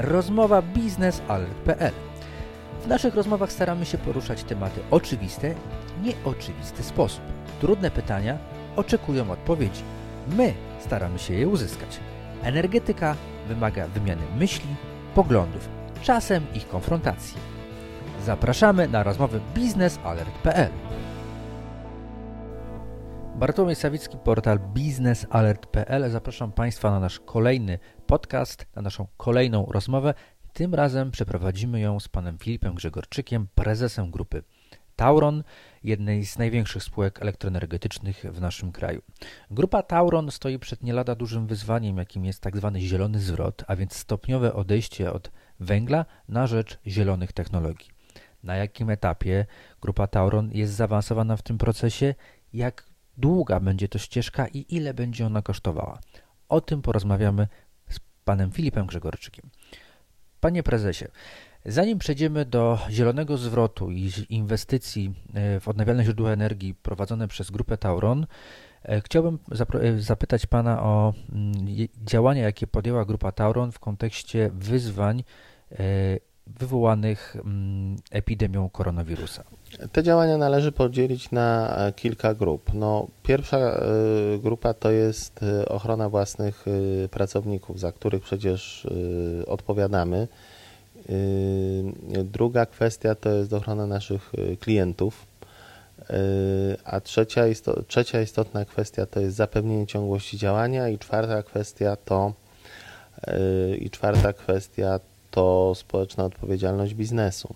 rozmowa biznesalert.pl. W naszych rozmowach staramy się poruszać tematy oczywiste, nieoczywisty sposób. Trudne pytania oczekują odpowiedzi. My staramy się je uzyskać. Energetyka wymaga wymiany myśli, poglądów, czasem ich konfrontacji. Zapraszamy na rozmowy biznesalert.pl. Bartłomiej Sawicki, portal biznesalert.pl. Zapraszam Państwa na nasz kolejny podcast, na naszą kolejną rozmowę. Tym razem przeprowadzimy ją z panem Filipem Grzegorczykiem, prezesem grupy Tauron, jednej z największych spółek elektroenergetycznych w naszym kraju. Grupa Tauron stoi przed nie lada dużym wyzwaniem, jakim jest tak zwany zielony zwrot, a więc stopniowe odejście od węgla na rzecz zielonych technologii. Na jakim etapie grupa Tauron jest zaawansowana w tym procesie, jak długa będzie to ścieżka i ile będzie ona kosztowała. O tym porozmawiamy z panem Filipem Grzegorczykiem. Panie prezesie, zanim przejdziemy do zielonego zwrotu i inwestycji e, w odnawialne źródła energii prowadzone przez grupę Tauron, e, chciałbym e, zapytać pana o mm, działania, jakie podjęła grupa Tauron w kontekście wyzwań wywołanych mm, epidemią koronawirusa. Te działania należy podzielić na kilka grup. No, pierwsza grupa to jest ochrona własnych pracowników, za których przecież odpowiadamy. Druga kwestia to jest ochrona naszych klientów. A trzecia, trzecia istotna kwestia to jest zapewnienie ciągłości działania i czwarta kwestia to i czwarta kwestia to społeczna odpowiedzialność biznesu.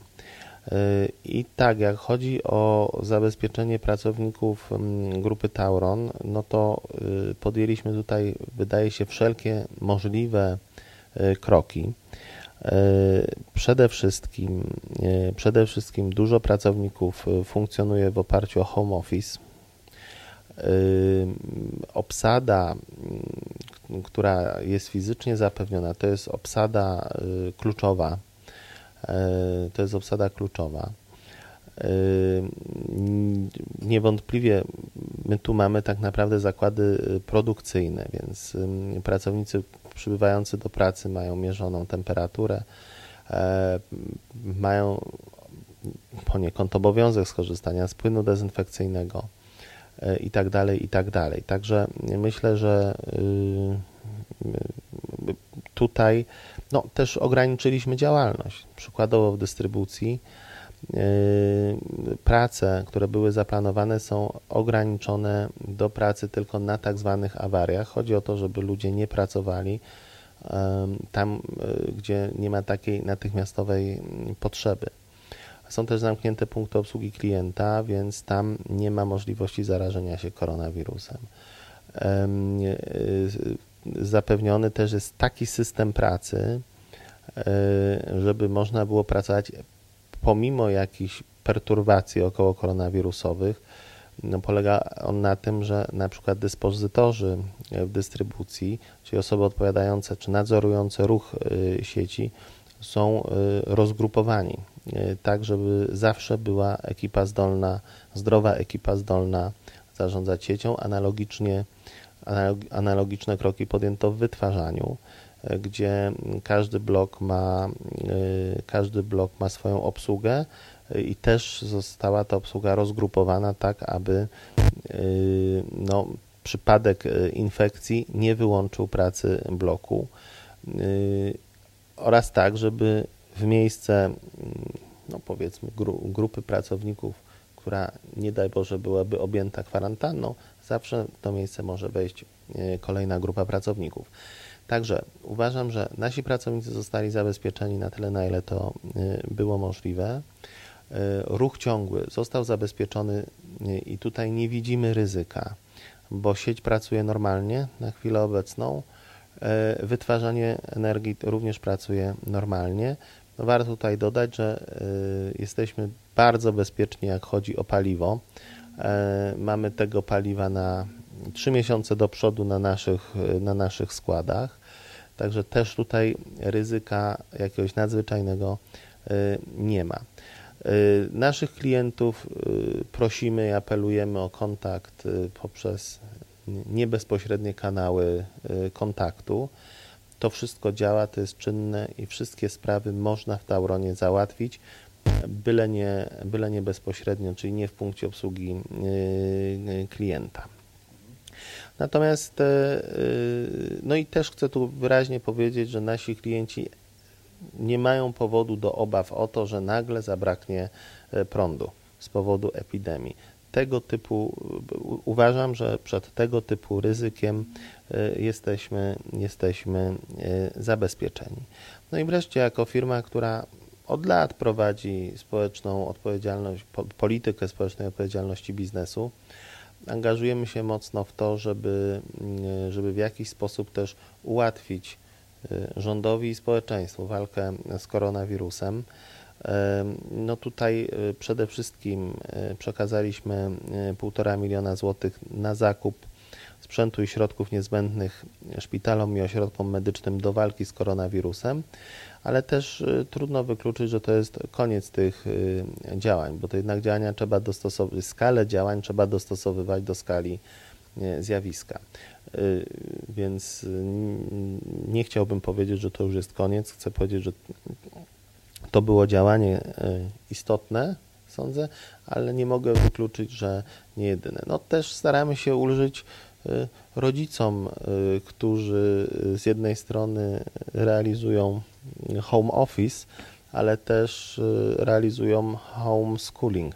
I tak, jak chodzi o zabezpieczenie pracowników mm, grupy Tauron, no to y, podjęliśmy tutaj, wydaje się, wszelkie możliwe y, kroki. Y, przede wszystkim, przede wszystkim dużo pracowników funkcjonuje w oparciu o home office. Obsada, która jest fizycznie zapewniona, to jest obsada kluczowa E, to jest obsada kluczowa. E, niewątpliwie my tu mamy tak naprawdę zakłady produkcyjne, więc pracownicy przybywający do pracy mają mierzoną temperaturę, e, mają poniekąd obowiązek skorzystania z płynu dezynfekcyjnego i tak dalej, i tak dalej. Także myślę, że tutaj no, też ograniczyliśmy działalność. Przykładowo w dystrybucji yy, prace, które były zaplanowane, są ograniczone do pracy tylko na tak zwanych awariach. Chodzi o to, żeby ludzie nie pracowali tam, yy, gdzie nie ma takiej natychmiastowej potrzeby. Są też zamknięte punkty obsługi klienta, więc tam nie ma możliwości zarażenia się koronawirusem zapewniony też jest taki system pracy, e, żeby można było pracować pomimo jakichś perturbacji około koronawirusowych. No, polega on na tym, że na przykład dyspozytorzy w dystrybucji, czyli osoby odpowiadające czy nadzorujące ruch e, sieci, są e, rozgrupowani, tak żeby zawsze była ekipa zdolna, zdrowa ekipa zdolna zarządzać siecią. Analogicznie Analogiczne kroki podjęto w wytwarzaniu, e, gdzie każdy blok ma, e, każdy blok ma swoją obsługę e, i też została ta obsługa rozgrupowana tak, aby no, przypadek infekcji nie wyłączył pracy bloku oraz tak, żeby w miejsce no powiedzmy gru, grupy pracowników, która nie daj Boże byłaby objęta kwarantanną, zawsze w to miejsce może wejść e, kolejna grupa pracowników. Także uważam, że nasi pracownicy zostali zabezpieczeni na tyle, na ile to e, było możliwe. E, ruch ciągły został zabezpieczony i tutaj nie widzimy ryzyka, bo sieć pracuje normalnie na chwilę obecną. Wytwarzanie energii również pracuje normalnie. Warto tutaj dodać, że jesteśmy bardzo bezpieczni, jak chodzi o paliwo. E, mamy tego paliwa na 3 miesiące do przodu na naszych, na naszych składach. Także też tutaj ryzyka jakiegoś nadzwyczajnego e, nie ma. E, naszych klientów prosimy i apelujemy o kontakt poprzez niebezpośrednie kanały kontaktu. To wszystko działa, to jest czynne i wszystkie sprawy można w Tauronie załatwić, byle nie, byle nie bezpośrednio, czyli nie w punkcie obsługi klienta. Natomiast, no i też chcę tu wyraźnie powiedzieć, że nasi klienci nie mają powodu do obaw o to, że nagle zabraknie prądu z powodu epidemii tego typu, uważam, że przed tego typu ryzykiem e, jesteśmy, jesteśmy e, zabezpieczeni. No i wreszcie, jako firma, która od lat prowadzi społeczną odpowiedzialność, politykę społecznej odpowiedzialności biznesu, angażujemy się mocno w to, żeby, mm, żeby w jakiś sposób też ułatwić e, rządowi i społeczeństwu walkę z koronawirusem. No tutaj e, przede wszystkim e, przekazaliśmy 1,5 e, miliona złotych na zakup sprzętu i środków niezbędnych szpitalom i ośrodkom medycznym do walki z koronawirusem, ale też trudno wykluczyć, że to jest koniec tych działań, bo to jednak działania trzeba dostosować, skalę działań trzeba dostosowywać do skali zjawiska. Więc nie chciałbym powiedzieć, że to już jest koniec. Chcę powiedzieć, że to było działanie e, istotne, sądzę, ale nie mogę wykluczyć, że nie jedyne. No też staramy się ulżyć e, rodzicom, e, którzy z jednej strony realizują home office, ale też realizują homeschooling.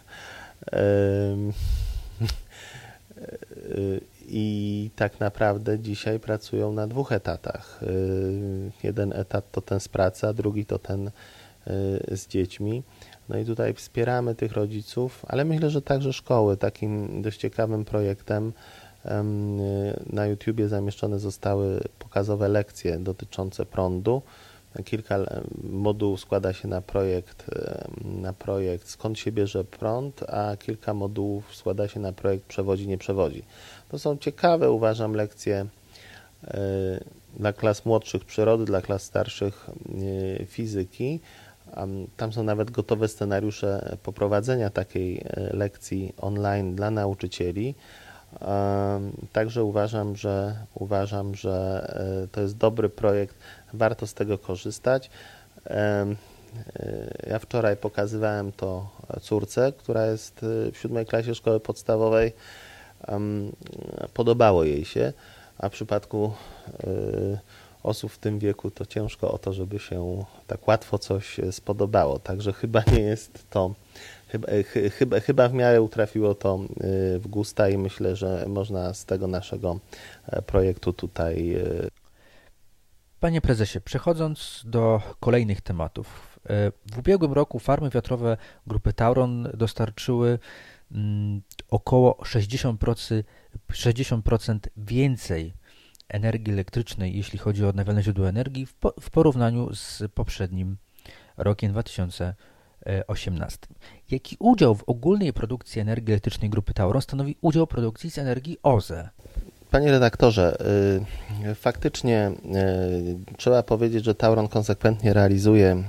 I tak naprawdę dzisiaj pracują na dwóch etatach. Jeden etat to ten z pracy, a drugi to ten z dziećmi. No i tutaj wspieramy tych rodziców, ale myślę, że także szkoły. Takim dość ciekawym projektem y, na YouTubie zamieszczone zostały pokazowe lekcje dotyczące prądu. Kilka modułów składa się na projekt, na projekt skąd się bierze prąd, a kilka modułów składa się na projekt przewodzi, nie przewodzi. To są ciekawe, uważam, lekcje y, dla klas młodszych przyrody, dla klas starszych fizyki, tam są nawet gotowe scenariusze poprowadzenia takiej e, lekcji online dla nauczycieli. Także uważam, że uważam, że e, to jest dobry projekt, warto z tego korzystać. E, ja wczoraj pokazywałem to córce, która jest w siódmej klasie szkoły podstawowej. Podobało jej się, a w przypadku osób w tym wieku to ciężko o to, żeby się tak łatwo coś e, spodobało. Także chyba nie jest to, chyba, e, chyba, chyba w miarę utrafiło to e, w gusta i myślę, że można z tego naszego projektu tutaj. Panie prezesie, przechodząc do kolejnych tematów. W ubiegłym roku farmy wiatrowe grupy Tauron dostarczyły mm, około 60%, 60% więcej energii elektrycznej, jeśli chodzi o odnawialne źródła energii, w, po, w porównaniu z poprzednim rokiem 2018. Jaki udział w ogólnej produkcji energii elektrycznej grupy Tauron stanowi udział produkcji z energii OZE? Panie redaktorze, y, faktycznie y, trzeba powiedzieć, że Tauron konsekwentnie realizuje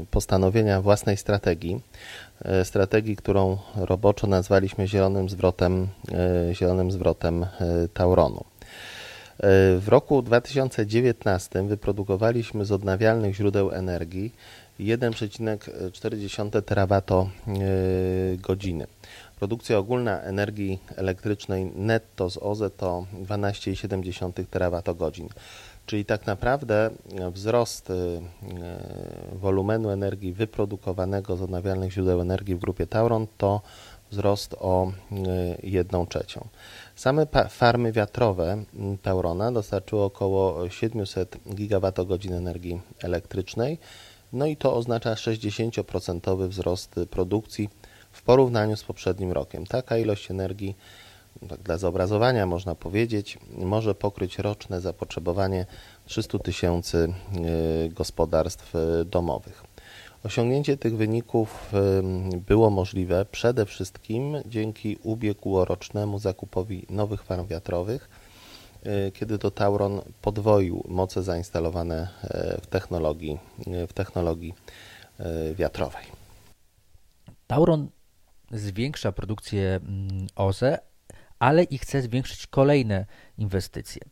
y, postanowienia własnej strategii. Strategii, którą roboczo nazwaliśmy zielonym zwrotem, zielonym zwrotem Tauronu. W roku 2019 wyprodukowaliśmy z odnawialnych źródeł energii 1,4 terawatogodziny. Produkcja ogólna energii elektrycznej netto z OZE to 12,7 terawatogodzin. Czyli tak naprawdę wzrost e, wolumenu energii wyprodukowanego z odnawialnych źródeł energii w grupie Tauron to wzrost o 1 trzecią. Same farmy wiatrowe Taurona dostarczyły około 700 GWh energii elektrycznej, no i to oznacza 60% wzrost produkcji w porównaniu z poprzednim rokiem. Taka ilość energii, tak dla zobrazowania można powiedzieć, może pokryć roczne zapotrzebowanie 300 tysięcy y, gospodarstw y, domowych. Osiągnięcie tych wyników było możliwe przede wszystkim dzięki ubiegłorocznemu zakupowi nowych farm wiatrowych, y, kiedy to Tauron podwoił moce zainstalowane e, w technologii, e, w technologii e, wiatrowej. Tauron zwiększa produkcję mm, OZE, ale i chce zwiększyć kolejne inwestycje.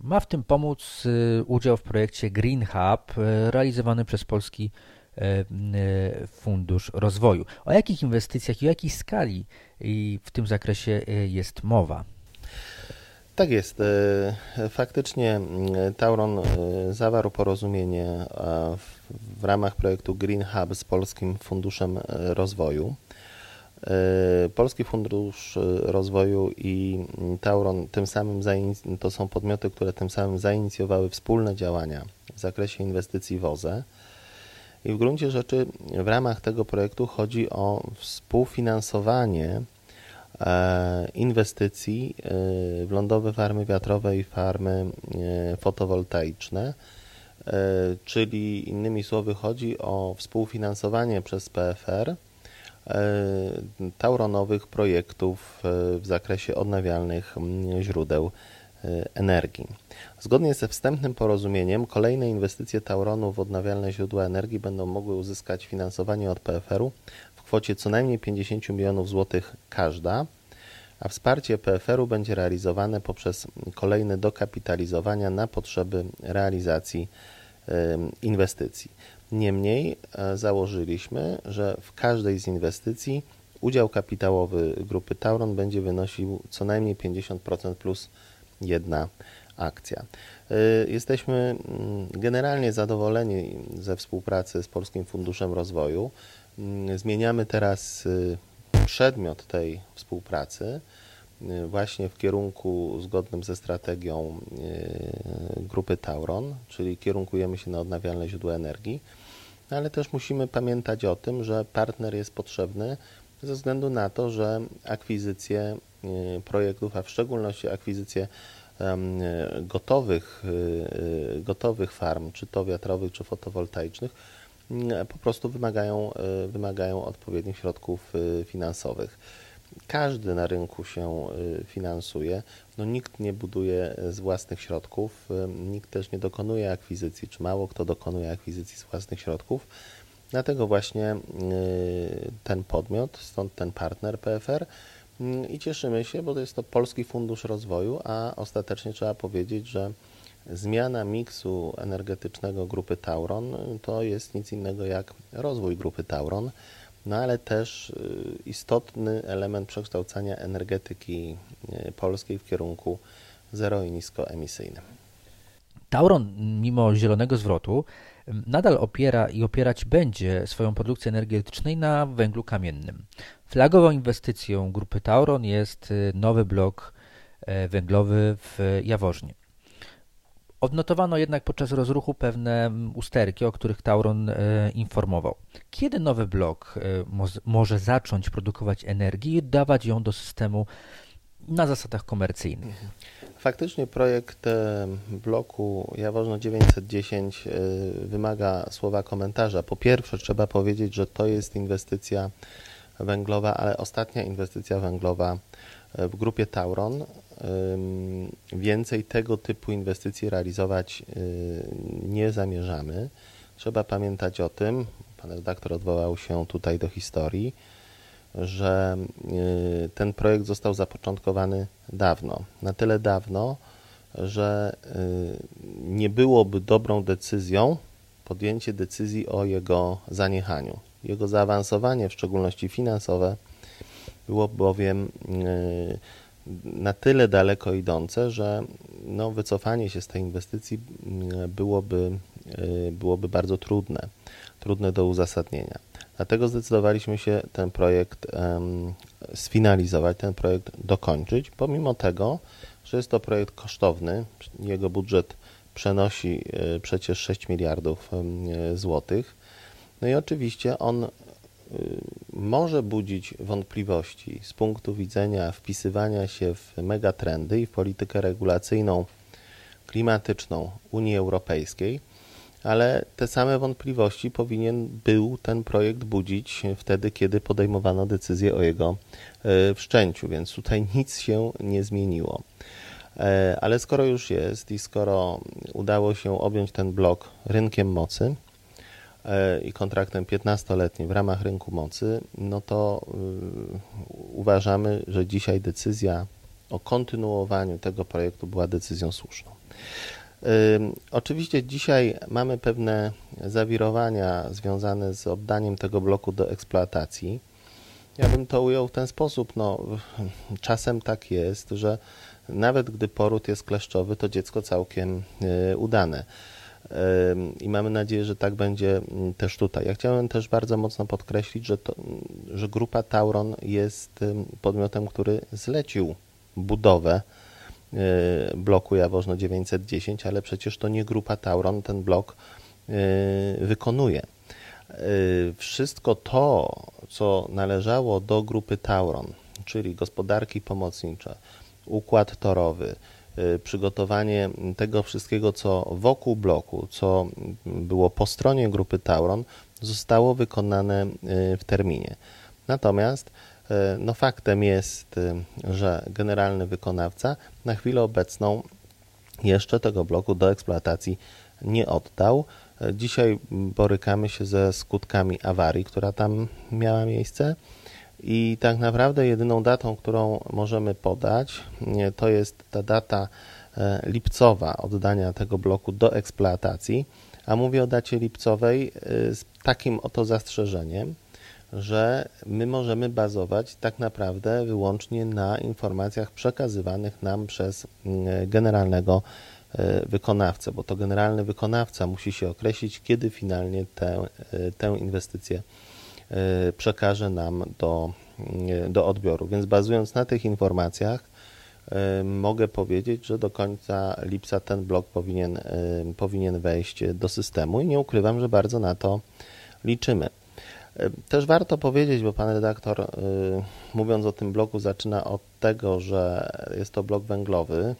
Ma w tym pomóc udział w projekcie Green Hub realizowany przez Polski Fundusz Rozwoju. O jakich inwestycjach i o jakiej skali w tym zakresie jest mowa? Tak jest. E, faktycznie Tauron e, zawarł porozumienie w ramach projektu Green Hub z Polskim Funduszem e, Rozwoju. Polski Fundusz Rozwoju i Tauron tym samym to są podmioty, które tym samym zainicjowały wspólne działania w zakresie inwestycji w OZE. I w gruncie rzeczy w ramach tego projektu chodzi o współfinansowanie E, inwestycji e, w lądowe farmy wiatrowe i farmy e, fotowoltaiczne, czyli innymi słowy chodzi o współfinansowanie przez PFR tauronowych projektów w zakresie odnawialnych źródeł energii. Zgodnie ze wstępnym porozumieniem kolejne inwestycje Tauronu w odnawialne źródła energii będą mogły uzyskać finansowanie od PFR-u kwocie co najmniej 50 milionów złotych każda, a wsparcie PFR-u będzie realizowane poprzez kolejne dokapitalizowania na potrzeby realizacji inwestycji. Niemniej e, założyliśmy, że w każdej z inwestycji udział kapitałowy grupy Tauron będzie wynosił co najmniej 50% plus jedna akcja. E, jesteśmy mm, generalnie zadowoleni ze współpracy z Polskim Funduszem Rozwoju. Mm, zmieniamy teraz y, przedmiot tej współpracy y, właśnie w kierunku zgodnym ze strategią y, grupy Tauron, czyli kierunkujemy się na odnawialne źródła energii, ale też musimy pamiętać o tym, że partner jest potrzebny ze względu na to, że akwizycje projektów, a w szczególności akwizycje gotowych, gotowych farm, czy to wiatrowych, czy fotowoltaicznych, po prostu wymagają, e, wymagają odpowiednich środków finansowych. Każdy na rynku się finansuje. No, nikt nie buduje z własnych środków, nikt też nie dokonuje akwizycji, czy mało kto dokonuje akwizycji z własnych środków. Dlatego właśnie ten podmiot, stąd ten partner PFR i cieszymy się, bo to jest to Polski Fundusz Rozwoju, a ostatecznie trzeba powiedzieć, że Zmiana miksu energetycznego grupy Tauron to jest nic innego jak rozwój grupy Tauron, no ale też y, istotny element przekształcania energetyki y, polskiej w kierunku zero i niskoemisyjnym. Tauron, mimo zielonego zwrotu, nadal opiera i opierać będzie swoją produkcję energetycznej na węglu kamiennym. Flagową inwestycją grupy Tauron jest y, nowy blok e, węglowy w Jaworznie. Odnotowano jednak podczas rozruchu pewne usterki, o których Tauron e, informował. Kiedy nowy blok e, może zacząć produkować energię i dawać ją do systemu na zasadach komercyjnych? Faktycznie projekt e, bloku Jaworzno 910 wymaga słowa komentarza. Po pierwsze trzeba powiedzieć, że to jest inwestycja węglowa, ale ostatnia inwestycja węglowa w grupie Tauron. Więcej tego typu inwestycji realizować nie zamierzamy. Trzeba pamiętać o tym, pan redaktor odwołał się tutaj do historii, że y, ten projekt został zapoczątkowany dawno. Na tyle dawno, że y, nie byłoby dobrą decyzją podjęcie decyzji o jego zaniechaniu. Jego zaawansowanie, w szczególności finansowe, było bowiem na tyle daleko idące, że no, wycofanie się z tej inwestycji byłoby, y, byłoby bardzo trudne, trudne do uzasadnienia. Dlatego zdecydowaliśmy się ten projekt sfinalizować, ten projekt dokończyć, pomimo tego, że jest to projekt kosztowny, jego budżet przenosi y, przecież 6 miliardów złotych. No i oczywiście on Y, może budzić wątpliwości z punktu widzenia wpisywania się w megatrendy i w politykę regulacyjną klimatyczną Unii Europejskiej, ale te same wątpliwości powinien był ten projekt budzić wtedy, kiedy podejmowano decyzję o jego y, wszczęciu, więc tutaj nic się nie zmieniło. E, ale skoro już jest i skoro udało się objąć ten blok rynkiem mocy, E, i kontraktem 15-letnim w ramach rynku mocy, no to uważamy, że dzisiaj decyzja o kontynuowaniu tego projektu była decyzją słuszną. Oczywiście dzisiaj mamy pewne zawirowania związane z oddaniem tego bloku do eksploatacji. Ja bym to ujął w ten sposób. No, czasem tak jest, że nawet gdy poród jest kleszczowy, to dziecko całkiem e, udane. I mamy nadzieję, że tak będzie mm, też tutaj. Ja chciałem też bardzo mocno podkreślić, że, to, że grupa Tauron jest podmiotem, który zlecił budowę bloku Jaworzno 910, ale przecież to nie grupa Tauron ten blok e, wykonuje. Wszystko to, co należało do grupy Tauron, czyli gospodarki pomocnicze, układ torowy, y, przygotowanie tego wszystkiego, co wokół bloku, co było po stronie grupy Tauron, zostało wykonane y, w terminie. Natomiast y, no faktem jest, że generalny wykonawca na chwilę obecną jeszcze tego bloku do eksploatacji nie oddał. Dzisiaj borykamy się ze skutkami awarii, która tam miała miejsce. I tak naprawdę jedyną datą, którą możemy podać, to jest ta data e, lipcowa oddania tego bloku do eksploatacji, a mówię o dacie lipcowej e, z takim oto zastrzeżeniem, że my możemy bazować tak naprawdę wyłącznie na informacjach przekazywanych nam przez generalnego e, wykonawcę, bo to generalny wykonawca musi się określić, kiedy finalnie tę, tę inwestycję E, przekaże nam do, e, do odbioru. Więc bazując na tych informacjach, e, mogę powiedzieć, że do końca lipca ten blok powinien, powinien wejść do systemu i nie ukrywam, że bardzo na to liczymy. Też warto powiedzieć, bo pan redaktor, mówiąc o tym bloku, zaczyna od tego, że jest to blok węglowy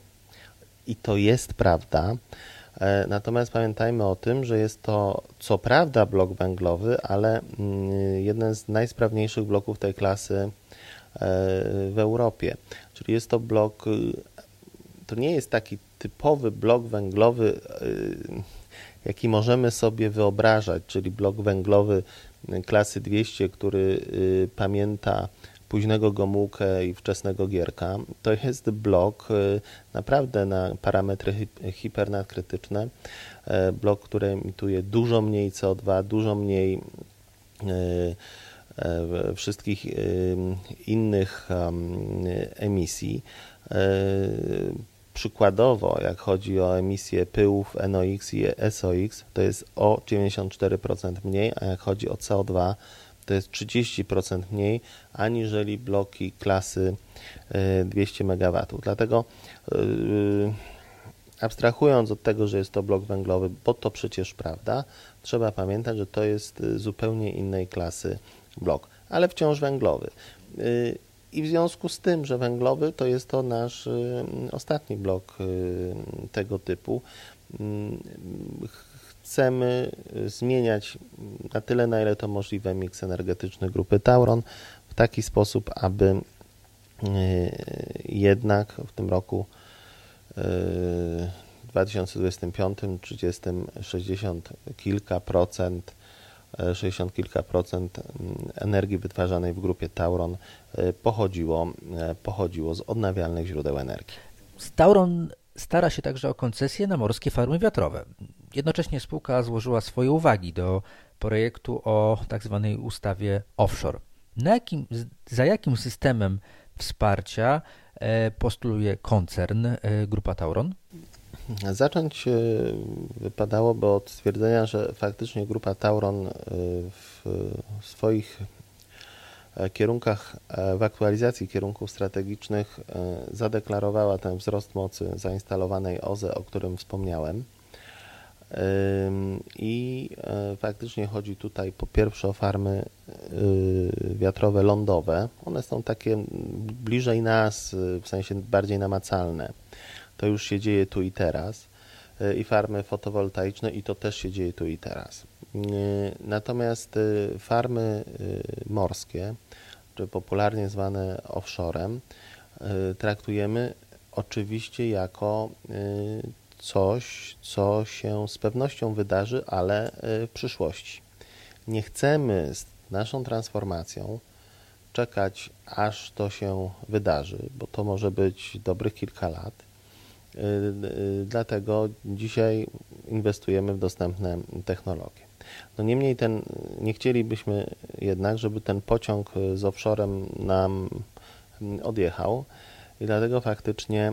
i to jest prawda. E, natomiast pamiętajmy o tym, że jest to co prawda blok węglowy, ale mm, jeden z najsprawniejszych bloków tej klasy e, w Europie. Czyli jest to blok, y, to nie jest taki typowy blok węglowy, y, jaki możemy sobie wyobrażać, czyli blok węglowy klasy 200, który y, pamięta późnego Gomułkę i wczesnego Gierka. To jest blok y, naprawdę na parametry hipernadkrytyczne, e, blok, który emituje dużo mniej CO2, dużo mniej y, e, wszystkich innych emisji. E, przykładowo, jak chodzi o emisję pyłów NOx i SOx, to jest o 94% mniej, a jak chodzi o CO2, to jest 30% mniej aniżeli bloki klasy 200 e, MW. Dlatego e, abstrahując od tego, że jest to blok węglowy, bo to przecież prawda, trzeba pamiętać, że to jest zupełnie innej klasy blok, ale wciąż węglowy. I w związku z tym, że węglowy to jest to nasz ostatni blok tego typu, chcemy y, zmieniać na tyle, na ile to możliwe miks energetyczny grupy Tauron w taki sposób, aby y, jednak w tym roku 2025, 30, 60 kilka procent 60 kilka procent energii wytwarzanej w grupie Tauron y, pochodziło, pochodziło z odnawialnych źródeł energii. Tauron stara się także o koncesje na morskie farmy wiatrowe. Jednocześnie spółka złożyła swoje uwagi do projektu o tzw. Tak ustawie offshore. Na jakim, za jakim systemem wsparcia e, postuluje koncern e, Grupa Tauron? Zacząć e, wypadałoby od stwierdzenia, że faktycznie Grupa Tauron w swoich kierunkach, w aktualizacji kierunków strategicznych zadeklarowała ten wzrost mocy zainstalowanej OZE, o którym wspomniałem. I e, faktycznie chodzi tutaj po pierwsze o farmy wiatrowe lądowe. One są takie bliżej nas, w sensie bardziej namacalne. To już się dzieje tu i teraz. Y, I farmy fotowoltaiczne, i to też się dzieje tu i teraz. Natomiast farmy morskie, czy popularnie zwane offshorem, traktujemy oczywiście jako coś, co się z pewnością wydarzy, ale e, w przyszłości. Nie chcemy z naszą transformacją, czekać, aż to się wydarzy, bo to może być dobrych kilka lat. Dlatego dzisiaj inwestujemy w dostępne technologie. No niemniej ten, nie chcielibyśmy jednak, żeby ten pociąg z offshorem nam odjechał i dlatego faktycznie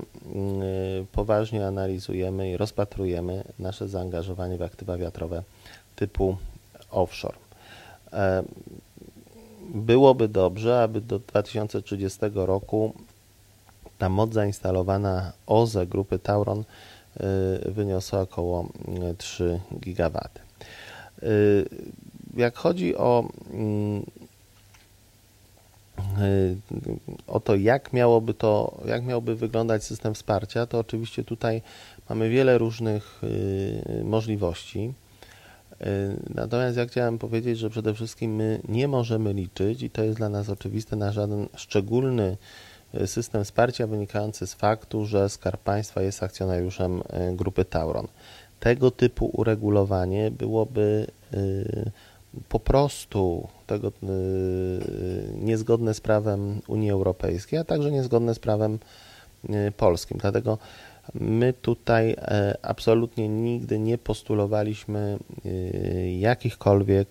poważnie analizujemy i rozpatrujemy nasze zaangażowanie w aktywa wiatrowe typu offshore. E, byłoby dobrze, aby do 2030 roku ta moc zainstalowana OZE grupy Tauron e, wyniosła około 3 GW. E, jak chodzi o, mm, o to, jak miałoby to, jak miałby wyglądać system wsparcia, to oczywiście tutaj mamy wiele różnych możliwości. Natomiast ja chciałem powiedzieć, że przede wszystkim my nie możemy liczyć, i to jest dla nas oczywiste, na żaden szczególny system wsparcia wynikający z faktu, że Skarb Państwa jest akcjonariuszem e, grupy Tauron. Tego typu uregulowanie byłoby e, po prostu tego, niezgodne z prawem Unii Europejskiej, a także niezgodne z prawem polskim. Dlatego My tutaj e, absolutnie nigdy nie postulowaliśmy jakichkolwiek,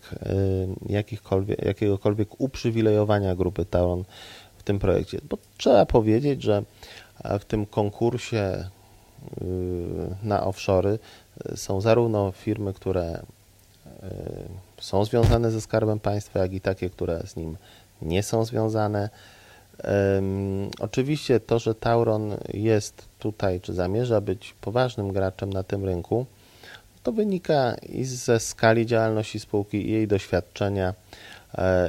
jakichkolwiek, jakiegokolwiek uprzywilejowania grupy Tauron w tym projekcie. Bo trzeba powiedzieć, że w tym konkursie na offshory są zarówno firmy, które są związane ze Skarbem Państwa, jak i takie, które z nim nie są związane. Oczywiście to, że Tauron jest tutaj, czy zamierza być poważnym graczem na tym rynku, to wynika i ze skali działalności spółki, i jej doświadczenia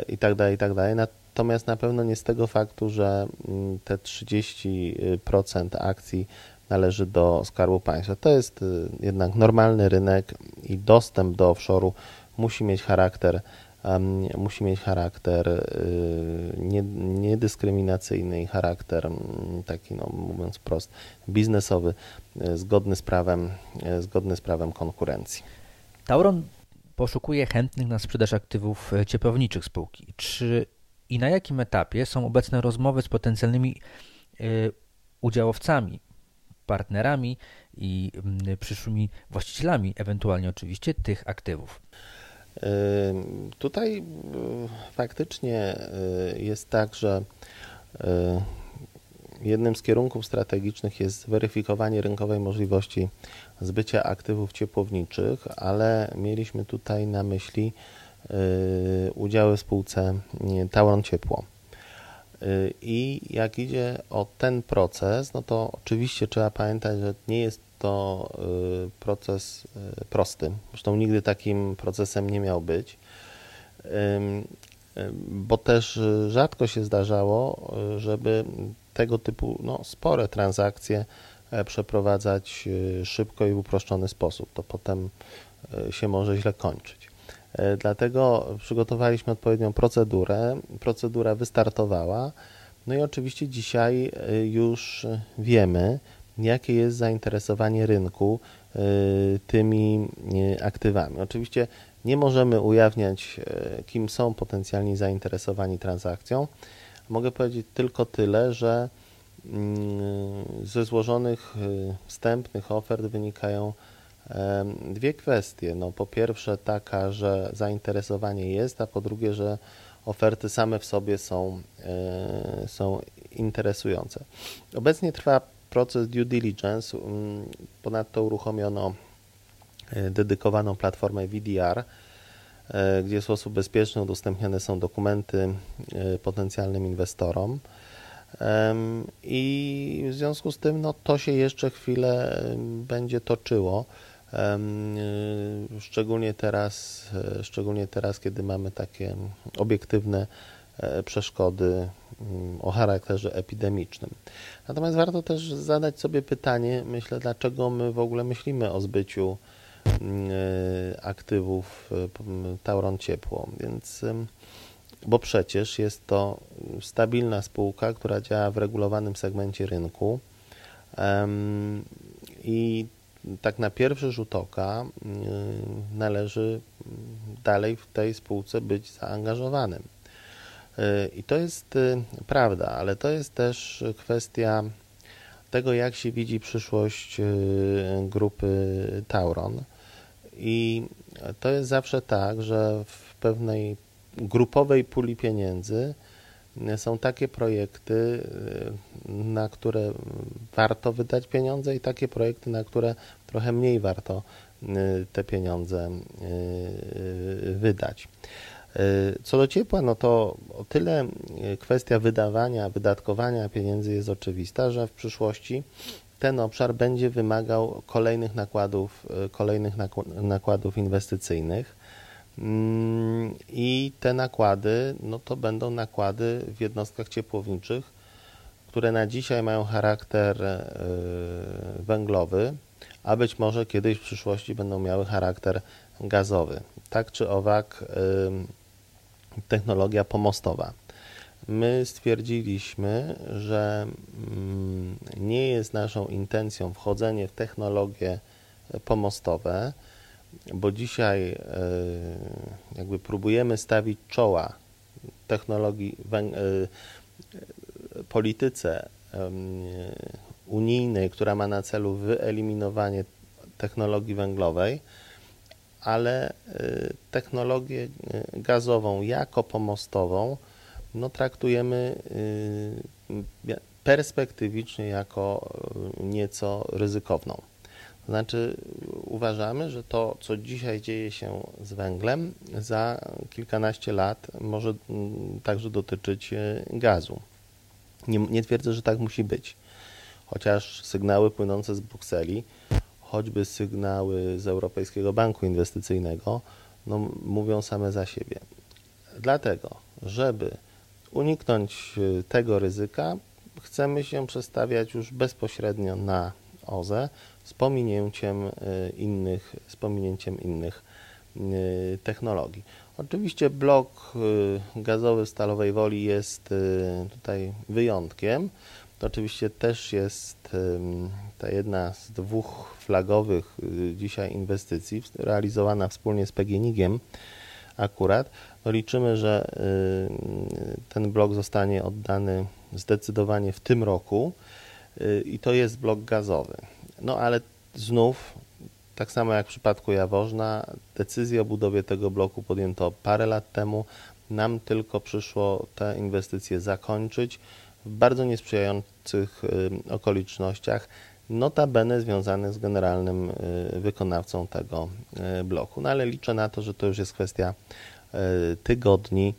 itd., e, itd. Natomiast na pewno nie z tego faktu, że mm, te 30% akcji należy do Skarbu Państwa. To jest y, jednak normalny rynek i dostęp do offshore'u musi mieć charakter musi mieć charakter y, niedyskryminacyjny i charakter taki, no, mówiąc prost, biznesowy, y, zgodny z prawem, y, zgodny z prawem konkurencji. Tauron poszukuje chętnych na sprzedaż aktywów ciepłowniczych spółki. Czy i na jakim etapie są obecne rozmowy z potencjalnymi udziałowcami, partnerami i przyszłymi właścicielami, ewentualnie oczywiście tych aktywów? Tutaj y, faktycznie y, jest tak, że y, jednym z kierunków strategicznych jest weryfikowanie rynkowej możliwości zbycia aktywów ciepłowniczych, ale mieliśmy tutaj na myśli udziały w spółce Tauron Ciepło. I jak idzie o ten proces, no to oczywiście trzeba pamiętać, że nie jest to y, proces y, prosty. Zresztą nigdy takim procesem nie miał być, bo też rzadko się zdarzało, żeby tego typu no, spore transakcje e, przeprowadzać y, szybko i w uproszczony sposób. To potem się może źle kończyć. E, dlatego przygotowaliśmy odpowiednią procedurę. Procedura wystartowała. No i oczywiście dzisiaj już wiemy, jakie jest zainteresowanie rynku y, tymi aktywami. Oczywiście nie możemy ujawniać, kim są potencjalni zainteresowani transakcją. Mogę powiedzieć tylko tyle, że mm, ze złożonych wstępnych ofert wynikają dwie kwestie. No, po pierwsze taka, że zainteresowanie jest, a po drugie, że oferty same w sobie są, są interesujące. Obecnie trwa proces due diligence. Mm, ponadto uruchomiono e, dedykowaną platformę VDR, e, gdzie w sposób bezpieczny udostępniane są dokumenty e, potencjalnym inwestorom. I w związku z tym no, to się jeszcze chwilę będzie toczyło. Szczególnie teraz, szczególnie teraz, kiedy mamy takie obiektywne przeszkody mm, o charakterze epidemicznym. Natomiast warto też zadać sobie pytanie, myślę, dlaczego my w ogóle myślimy o zbyciu mm, e, aktywów e, Tauron Ciepło, więc bo przecież jest to stabilna spółka, która działa w regulowanym segmencie rynku i tak na pierwszy rzut oka należy dalej w tej spółce być zaangażowanym. I to jest prawda, ale to jest też kwestia tego, jak się widzi przyszłość grupy Tauron. I to jest zawsze tak, że w pewnej grupowej puli pieniędzy są takie projekty, na które warto wydać pieniądze i takie projekty, na które trochę mniej warto te pieniądze wydać. Co do ciepła, no to o tyle kwestia wydawania, wydatkowania pieniędzy jest oczywista, że w przyszłości ten obszar będzie wymagał kolejnych nakładów, kolejnych nakładów inwestycyjnych. Mm, I te nakłady, no to będą nakłady w jednostkach ciepłowniczych, które na dzisiaj mają charakter e, węglowy, a być może kiedyś w przyszłości będą miały charakter gazowy. Tak czy owak, technologia pomostowa. My stwierdziliśmy, że mm, nie jest naszą intencją wchodzenie w technologie pomostowe, bo dzisiaj e, jakby próbujemy stawić czoła technologii, e, polityce unijnej, która ma na celu wyeliminowanie technologii węglowej, ale e, technologię gazową jako pomostową no, traktujemy perspektywicznie jako nieco ryzykowną. Znaczy, uważamy, że to, co dzisiaj dzieje się z węglem, za kilkanaście lat może mm, także dotyczyć e, gazu. Nie, nie twierdzę, że tak musi być, chociaż sygnały płynące z Brukseli, choćby sygnały z Europejskiego Banku Inwestycyjnego, no, mówią same za siebie. Dlatego, żeby uniknąć e, tego ryzyka, chcemy się przestawiać już bezpośrednio na OZE z pominięciem e, innych, z pominięciem innych e, technologii. Oczywiście blok e, gazowy Stalowej Woli jest tutaj wyjątkiem. To oczywiście też jest ta jedna z dwóch flagowych dzisiaj inwestycji realizowana wspólnie z PGNiG-iem akurat. Liczymy, że ten blok zostanie oddany zdecydowanie w tym roku i to jest blok gazowy. No ale znów, tak samo jak w przypadku Jaworzna, decyzję o budowie tego bloku podjęto parę lat temu. Nam tylko przyszło te inwestycje zakończyć w bardzo niesprzyjających y, okolicznościach, notabene związanych z generalnym y, wykonawcą tego y, bloku. No ale liczę na to, że to już jest kwestia tygodni.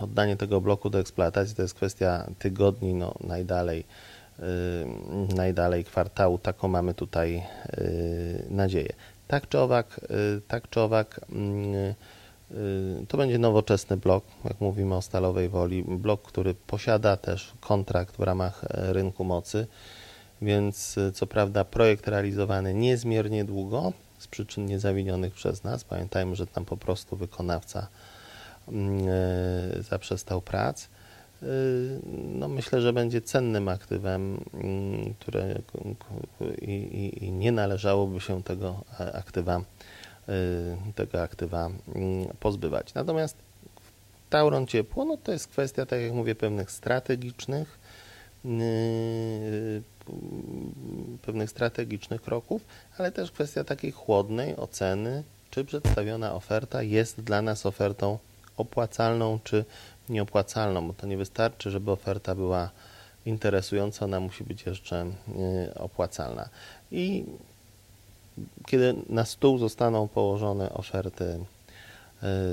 Oddanie tego bloku do eksploatacji to jest kwestia tygodni, no najdalej najdalej kwartału. Taką mamy tutaj y, nadzieję. Tak czy owak, y, tak czy owak to będzie nowoczesny blok, jak mówimy o Stalowej Woli, blok, który posiada też kontrakt w ramach rynku mocy, więc co prawda projekt realizowany niezmiernie długo z przyczyn niezawinionych przez nas. Pamiętajmy, że tam po prostu wykonawca zaprzestał prac Y, no myślę, że będzie cennym aktywem, mm, które i, i, i nie należałoby się tego aktywa, y, tego aktywa mm, pozbywać. Natomiast Tauron Ciepło, no to jest kwestia, tak jak mówię, pewnych strategicznych, y, pewnych strategicznych kroków, ale też kwestia takiej chłodnej oceny, czy przedstawiona oferta jest dla nas ofertą opłacalną, czy nieopłacalną, bo to nie wystarczy, żeby oferta była interesująca, ona musi być jeszcze y, opłacalna. I kiedy na stół zostaną położone oferty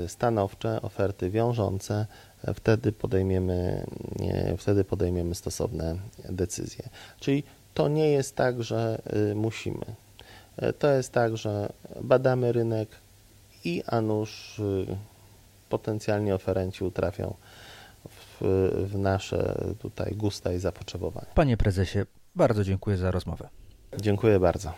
y, stanowcze, oferty wiążące, wtedy podejmiemy, wtedy podejmiemy stosowne decyzje. Czyli to nie jest tak, że y, musimy. To jest tak, że badamy rynek i a nuż potencjalnie oferenci utrafią w, w nasze tutaj gusta i zapotrzebowania. Panie prezesie, bardzo dziękuję za rozmowę. Dziękuję bardzo.